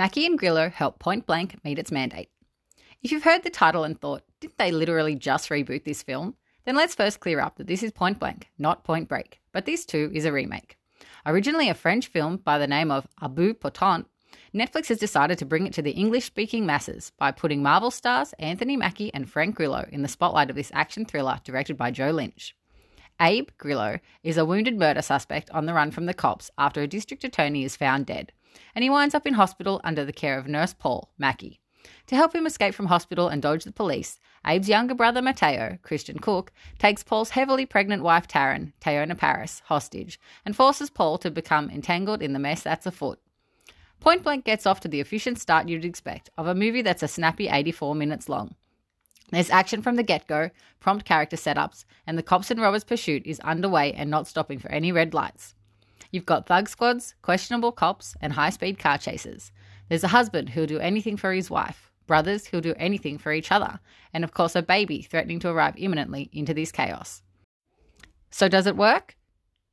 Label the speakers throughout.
Speaker 1: Mackie and Grillo help Point Blank meet its mandate. If you've heard the title and thought, didn't they literally just reboot this film? Then let's first clear up that this is Point Blank, not Point Break, but this too is a remake. Originally a French film by the name of À bout portant, Netflix has decided to bring it to the English speaking masses by putting Marvel stars Anthony Mackie and Frank Grillo in the spotlight of this action thriller directed by Joe Lynch. Abe Grillo is a wounded murder suspect on the run from the cops after a district attorney is found dead, and he winds up in hospital under the care of nurse Paul Mackie. To help him escape from hospital and dodge the police, Abe's younger brother Mateo, Christian Cooke, takes Paul's heavily pregnant wife Taryn, Teyonah Parris, hostage and forces Paul to become entangled in the mess that's afoot. Point Blank gets off to the efficient start you'd expect of a movie that's a snappy 84 minutes long. There's action from the get go, prompt character setups, and the cops and robbers' pursuit is underway and not stopping for any red lights. You've got thug squads, questionable cops, and high speed car chases. There's a husband who'll do anything for his wife, brothers who'll do anything for each other, and of course, a baby threatening to arrive imminently into this chaos. So, does it work?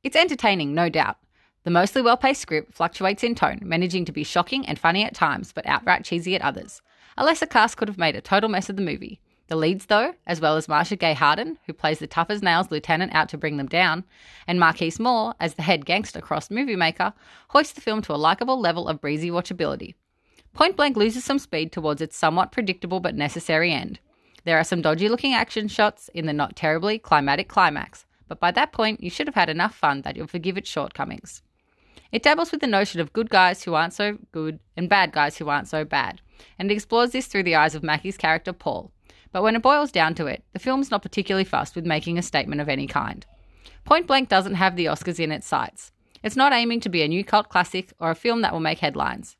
Speaker 1: It's entertaining, no doubt. The mostly well paced script fluctuates in tone, managing to be shocking and funny at times, but outright cheesy at others. A lesser cast could have made a total mess of the movie. The leads, though, as well as Marcia Gay Harden, who plays the tough as nails lieutenant out to bring them down, and Markice Moore as the head gangster cross movie maker, hoist the film to a likable level of breezy watchability. Point Blank loses some speed towards its somewhat predictable but necessary end. There are some dodgy looking action shots in the not terribly climatic climax, but by that point you should have had enough fun that you'll forgive its shortcomings. It dabbles with the notion of good guys who aren't so good and bad guys who aren't so bad, and it explores this through the eyes of Mackie's character Paul. But when it boils down to it, the film's not particularly fussed with making a statement of any kind. Point Blank doesn't have the Oscars in its sights. It's not aiming to be a new cult classic or a film that will make headlines.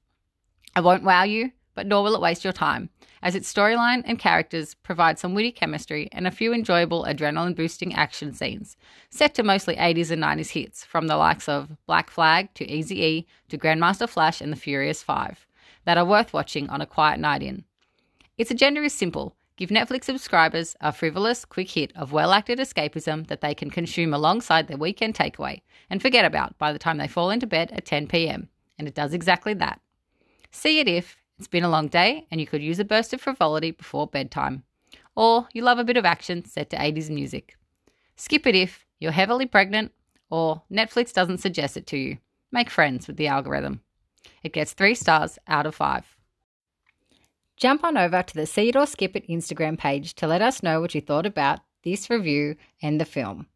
Speaker 1: It won't wow you, but nor will it waste your time, as its storyline and characters provide some witty chemistry and a few enjoyable adrenaline boosting action scenes, set to mostly 80s and 90s hits, from the likes of Black Flag to Easy E to Grandmaster Flash and the Furious Five, that are worth watching on a quiet night in. Its agenda is simple give Netflix subscribers a frivolous, quick hit of well acted escapism that they can consume alongside their weekend takeaway and forget about by the time they fall into bed at 10 pm. And it does exactly that. See it if it's been a long day and you could use a burst of frivolity before bedtime. Or you love a bit of action set to 80s music. Skip it if you're heavily pregnant or Netflix doesn't suggest it to you. Make friends with the algorithm. It gets three stars out of five. Jump on over to the See It or Skip It Instagram page to let us know what you thought about this review and the film.